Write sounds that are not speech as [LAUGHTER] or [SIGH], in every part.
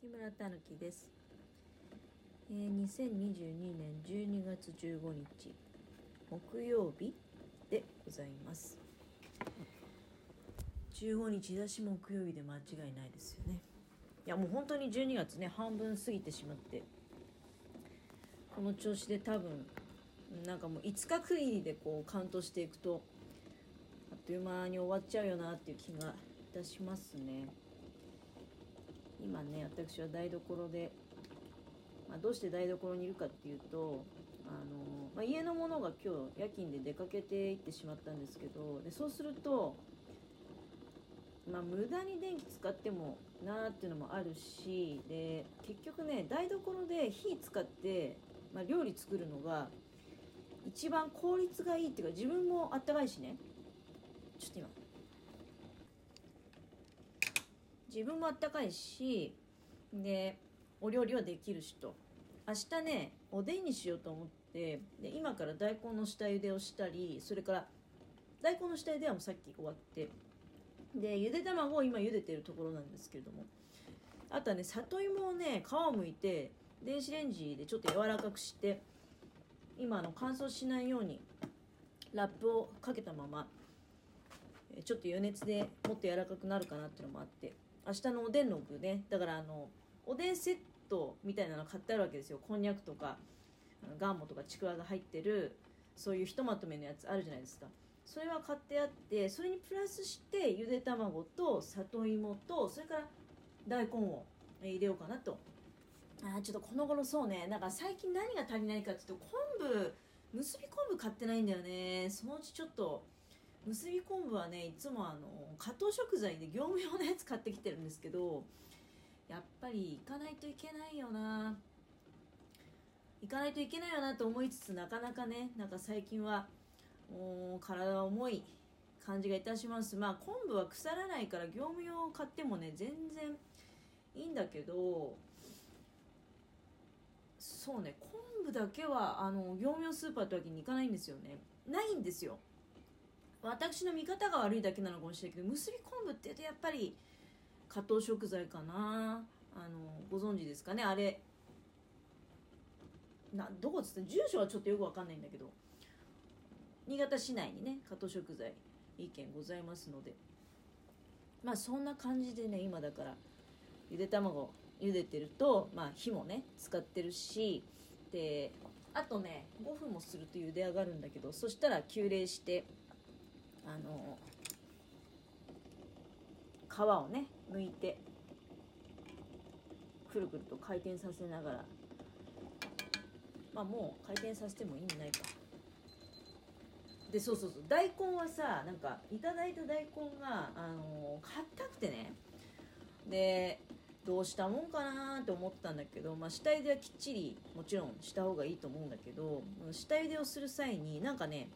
木村たぬきです、えー、2022年12月15日木曜日でございます。15日だし木曜日で間違いないですよね。いやもう本当に12月ね半分過ぎてしまってこの調子で多分なんかもう5日区切りでこうカウントしていくとあっという間に終わっちゃうよなっていう気がいたしますね。今ね私は台所で、まあ、どうして台所にいるかっていうとあの、まあ、家のものが今日夜勤で出かけていってしまったんですけどでそうするとまあ、無駄に電気使ってもなーっていうのもあるしで結局ね台所で火使って、まあ、料理作るのが一番効率がいいっていうか自分もあったかいしね。ちょっと今自分もあったかいしでお料理はできるしと。明日ねおでんにしようと思ってで今から大根の下茹でをしたりそれから大根の下茹ではもうさっき終わってでゆで卵を今茹でてるところなんですけれどもあとはね里芋をね皮をむいて電子レンジでちょっと柔らかくして今の乾燥しないようにラップをかけたままちょっと余熱でもっと柔らかくなるかなっていうのもあって明日のおでんの具ね。だからあのおでんセットみたいなの買ってあるわけですよ。こんにゃくとかガンモとかちくわが入ってるそういうひとまとめのやつあるじゃないですか。それは買ってあってそれにプラスしてゆで卵と里芋とそれから大根を入れようかなと。あちょっとこの頃そうね。なんか最近何が足りないかっていうと昆布結び昆布買ってないんだよね。そのうちちょっと結び昆布はねいつもあの加藤食材で業務用のやつ買ってきてるんですけどやっぱり行かないといけないよな。行かないといけないよなと思いつつなかなかねなんか最近はもう体が重い感じがいたします。まあ昆布は腐らないから業務用を買ってもね全然いいんだけどそうね昆布だけはあの業務用スーパーってわけにいかないんですよね。ないんですよ。私の見方が悪いだけなのかもしれないけど結び昆布って言うとやっぱり加藤食材かな。あのご存知ですかね？あれなどこっつって住所はちょっとよくわかんないんだけど新潟市内にね加藤食材意見ございますので。まあそんな感じでね今だからゆで卵茹でてるとまあ火もね使ってるしであとね5分もすると茹で上がるんだけどそしたら急冷してあの皮をね剥いてくるくると回転させながら。まあもう回転させても意味ないか。でそうそうそう。大根はさなんかいただいた大根があの硬くてね。でどうしたもんかなって思ったんだけど、まあ、下茹ではきっちりもちろんした方がいいと思うんだけど下茹でをする際になんかね、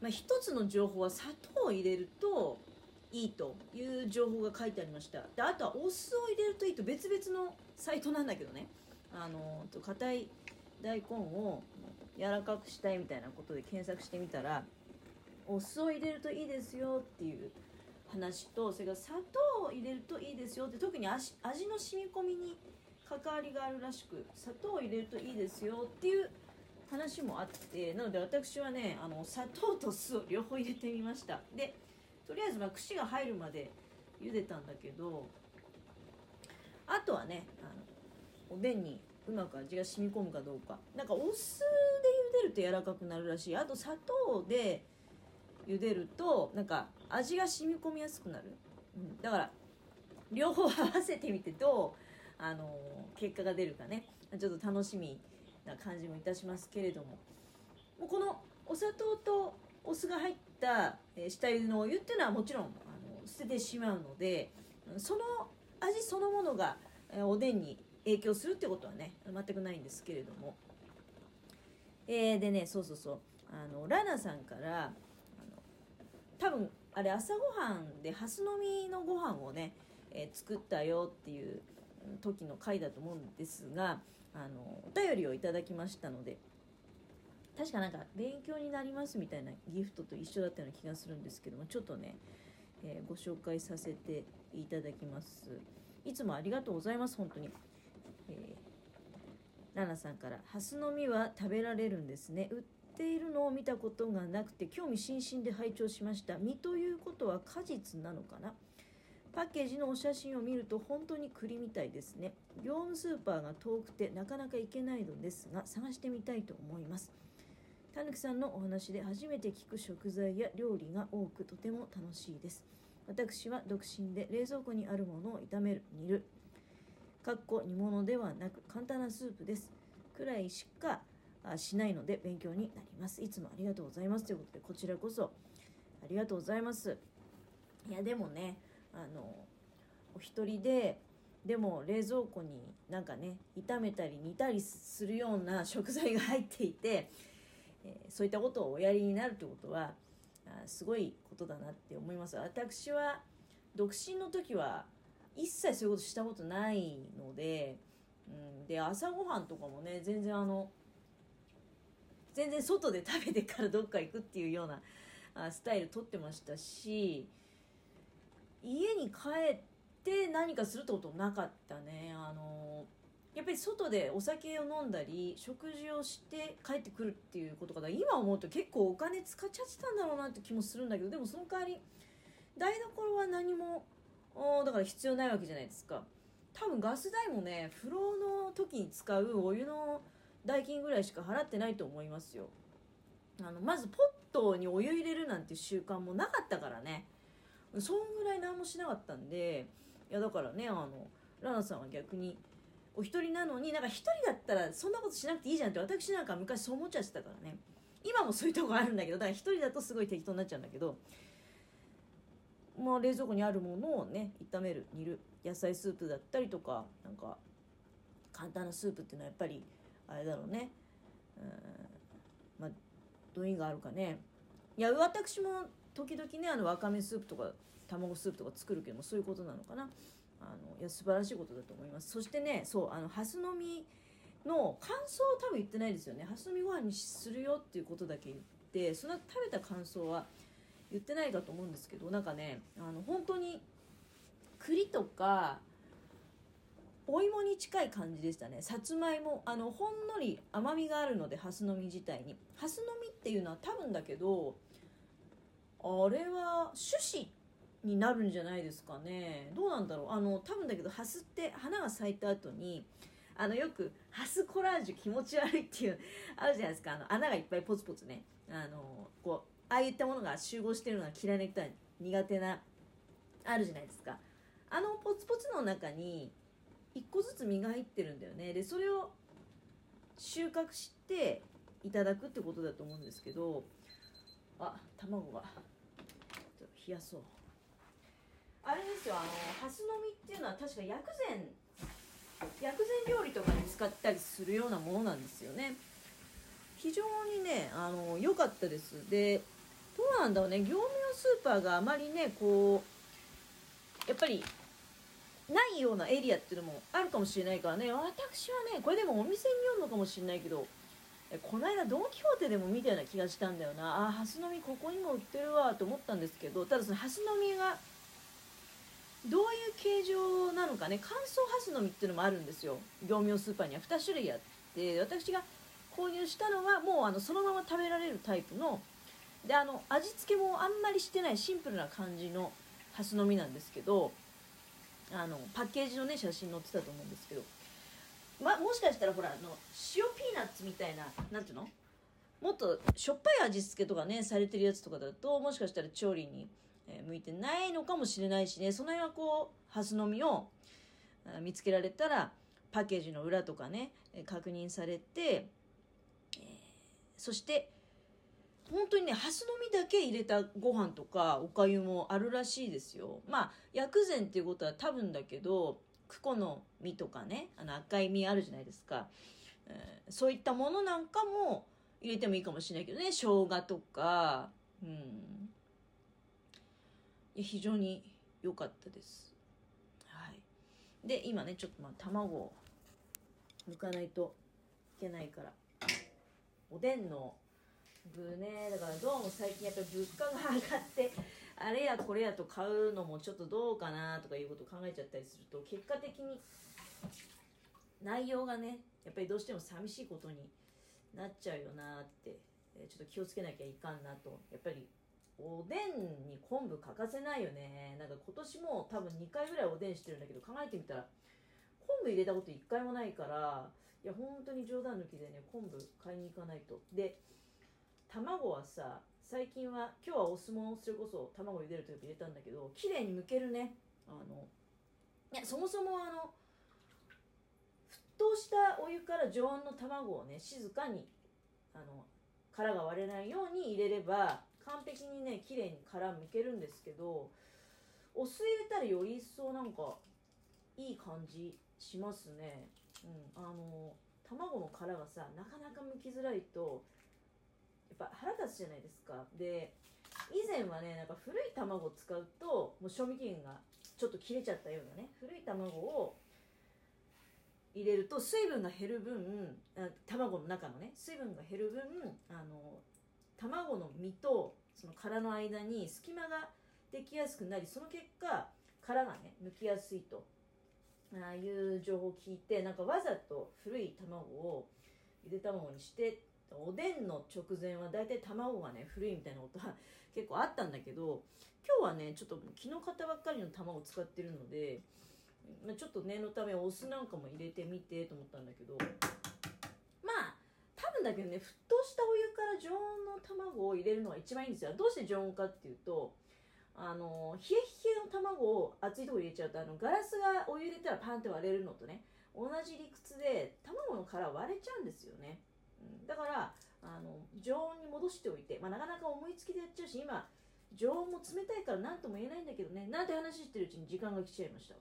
まあ、一つの情報は砂糖を入れるといいという情報が書いてありました。であとはお酢を入れるといいと別々のサイトなんだけどね。あの硬い大根を柔らかくしたいみたいなことで検索してみたらお酢を入れるといいですよっていう話とそれから砂糖を入れるといいですよって特に味味の染み込みに関わりがあるらしく砂糖を入れるといいですよっていう話もあってなので私はねあの砂糖と酢を両方入れてみました。でとりあえずまあ串が入るまで茹でたんだけどあとはねあのおでんにうまく味が染み込むかどうか。なんかお酢で茹でると柔らかくなるらしい。あと砂糖で茹でるとなんか味が染み込みやすくなる、うん、だから両方合わせてみてどうあの結果が出るかね。ちょっと楽しみ。な感じもいたしますけれども。もうこのお砂糖とお酢が入った下茹でのお湯っていうのはもちろんあの捨ててしまうのでその味そのものがおでんに影響するってことはね全くないんですけれども、えー、でねそうそうそう。あのラナさんから多分あれ朝ごはんでハスの実のご飯をね、えー、作ったよっていう時の回だと思うんですがあのお便りをいただきましたので確かなんか勉強になりますみたいなギフトと一緒だったような気がするんですけどもちょっとね、えー、ご紹介させていただきます。いつもありがとうございます本当に、えー、ラナさんから「ハスの実は食べられるんですね。売っているのを見たことがなくて興味津々で拝聴しました。実ということは果実なのかな？パッケージのお写真を見ると本当に栗みたいですね。業務スーパーが遠くてなかなか行けないのですが探してみたいと思います。たぬきさんのお話で初めて聞く食材や料理が多くとても楽しいです。私は独身で冷蔵庫にあるものを炒める煮る。かっこ煮物ではなく簡単なスープです。くらいしかしないので勉強になります。いつもありがとうございます。ということでこちらこそありがとうございます。いやでもねあのお一人ででも冷蔵庫になんかね炒めたり煮たりするような [LAUGHS] 食材が入っていて、えー、そういったことをおやりになるということはあすごいことだなって思います。私は独身の時は一切そういうことしたことないので、うん、で朝ごはんとかもね全然あの全然外で食べてからどっか行くっていうようなあスタイルとってましたし家に帰って何かするってことなかったね。あのやっぱり外でお酒を飲んだり食事をして帰ってくるっていうことが今思うと結構お金使っちゃってたんだろうなって気もするんだけどでもその代わり台所は何もだから必要ないわけじゃないですか。多分ガス代もね風呂の時に使うお湯の代金ぐらいしか払ってないと思いますよ。あのまずポットにお湯入れるなんて習慣もなかったからね。そんぐらい何もしなかったんでいやだからねあのラナさんは逆にお一人なのになんか一人だったらそんなことしなくていいじゃんって私なんか昔そう思っちゃってたからね。今もそういうとこあるんだけどだから一人だとすごい適当になっちゃうんだけどまあ冷蔵庫にあるものをね炒める煮る野菜スープだったりとかなんか簡単なスープっていうのはやっぱりあれだろうね。うんまあどういうがあるかね。いや私も時々ねあのわかめスープとか卵スープとか作るけどもそういうことなのかな。あのいや素晴らしいことだと思います。そしてねそうあのハスの実の感想を多分言ってないですよね。ハスの実ご飯にするよっていうことだけ言ってその食べた感想は言ってないかと思うんですけどなんかねあの本当に栗とかお芋に近い感じでしたね。さつまいもあのほんのり甘みがあるのでハスの実自体に。ハスの実っていうのは多分だけどあれは種子になるんじゃないですかね。どうなんだろう。あの多分だけどハスって花が咲いた後にあのよくハスコラージュ気持ち悪いっていうあるじゃないですか。あの穴がいっぱいポツポツね。あのこうああいったものが集合してるのが嫌いな人は苦手なあるじゃないですか。あのポツポツの中に1個ずつ実が入ってるんだよね。でそれを収穫していただくってことだと思うんですけどあ卵が。冷やそう。あれですよあのハスの実っていうのは確か薬膳薬膳料理とかに使ったりするようなものなんですよね。非常にねあの良かったです。でどうなんだろうね。業務用スーパーがあまりねこうやっぱりないようなエリアっていうのもあるかもしれないからね。私はねこれでもお店によるのかもしれないけどこの間ドン・キホーテでも見たような気がしたんだよな。あハスの実ここにも売ってるわと思ったんですけどただそのハスの実がどういう形状なのかね。乾燥ハスの実っていうのもあるんですよ。業務用スーパーには。2種類あって。私が購入したのはもうあのそのまま食べられるタイプのであの味付けもあんまりしてないシンプルな感じのハスの実なんですけどあのパッケージのね写真載ってたと思うんですけどま、もしかしたらほらあの塩ピーナッツみたいななんていうの？もっとしょっぱい味付けとかねされてるやつとかだともしかしたら調理に、向いてないのかもしれないしねその辺はこうハスの実を見つけられたらパッケージの裏とかね確認されて、えー、そして本当にねハスの実だけ入れたご飯とかおかゆもあるらしいですよ。まあ薬膳っていうことは多分だけどクコの実とかねあの赤い実あるじゃないですか、えー、そういったものなんかも入れてもいいかもしれないけどね生姜とか。うん。いや非常に良かったです。はい。で今ねちょっとまあ卵を抜かないといけないから。おでんの具ね。だからどうも最近やっぱり物価が上がってあれやこれやと買うのもちょっとどうかなとかいうことを考えちゃったりすると結果的に内容がねやっぱりどうしても寂しいことになっちゃうよなってちょっと気をつけなきゃいかんなと。やっぱりおでんに昆布欠かせないよね。なんか今年も多分2回ぐらいおでんしてるんだけど考えてみたら昆布入れたこと1回もないからいや本当に冗談抜きでね昆布買いに行かないと。で卵はさ最近は今日はお相撲それこそ卵茹でる時入れたんだけど綺麗に剥けるね。あのいやそもそもあの沸騰したお湯から常温の卵をね静かにあの殻が割れないように入れれば完璧にね綺麗に殻むけるんですけどお酢入れたらより一層なんかいい感じしますね。うんあの卵の殻がさなかなか剥きづらいとぱ腹立つじゃないですか。で以前はねなんか古い卵を使うともう賞味期限がちょっと切れちゃったようなね古い卵を入れると水分が減る分卵の中のね水分が減る分あの卵の身とその殻の間に隙間ができやすくなりその結果殻がね剥きやすいとああいう情報を聞いてなんかわざと古い卵をゆで卵にしておでんの直前は大体卵がね古いみたいなことは結構あったんだけど今日はねちょっと昨日買ったばっかりの卵を使ってるので、まあ、ちょっと念のためお酢なんかも入れてみてと思ったんだけどまあ多分だけどね沸騰したお湯から常温の卵を入れるのが一番いいんですよ。どうして常温かっていうとあの冷え冷えの卵を熱いとこ入れちゃうとあのガラスがお湯入れたらパンって割れるのとね同じ理屈で卵の殻割れちゃうんですよね、だからあの常温に戻しておいて、まあ、なかなか思いつきでやっちゃうし今常温も冷たいから何とも言えないんだけどねなんて話してるうちに時間が来ちゃいました。